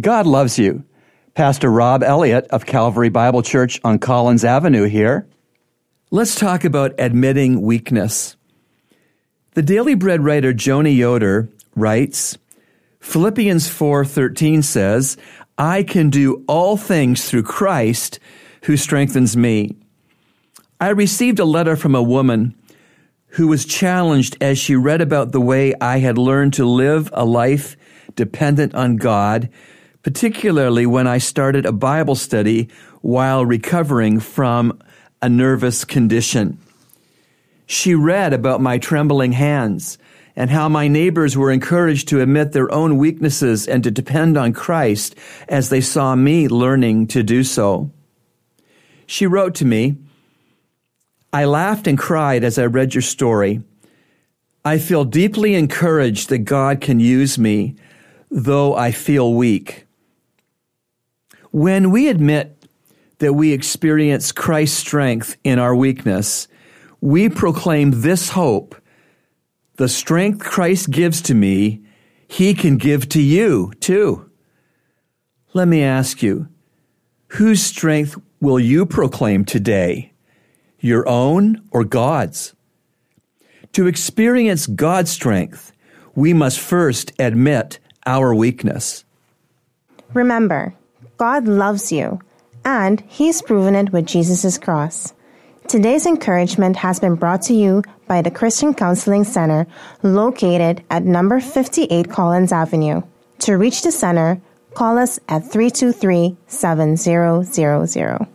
God loves you. Pastor Rob Elliott of Calvary Bible Church on Collins Avenue here. Let's talk about admitting weakness. The Daily Bread writer Joni Yoder writes, Philippians 4:13 says, "I can do all things through Christ who strengthens me." I received a letter from a woman who was challenged as she read about the way I had learned to live a life dependent on God particularly when I started a Bible study while recovering from a nervous condition. She read about my trembling hands and how my neighbors were encouraged to admit their own weaknesses and to depend on Christ as they saw me learning to do so. She wrote to me, I laughed and cried as I read your story. I feel deeply encouraged that God can use me, though I feel weak. When we admit that we experience Christ's strength in our weakness, we proclaim this hope the strength Christ gives to me, he can give to you too. Let me ask you, whose strength will you proclaim today? Your own or God's? To experience God's strength, we must first admit our weakness. Remember, God loves you, and He's proven it with Jesus' cross. Today's encouragement has been brought to you by the Christian Counseling Center located at number 58 Collins Avenue. To reach the center, call us at 323 7000.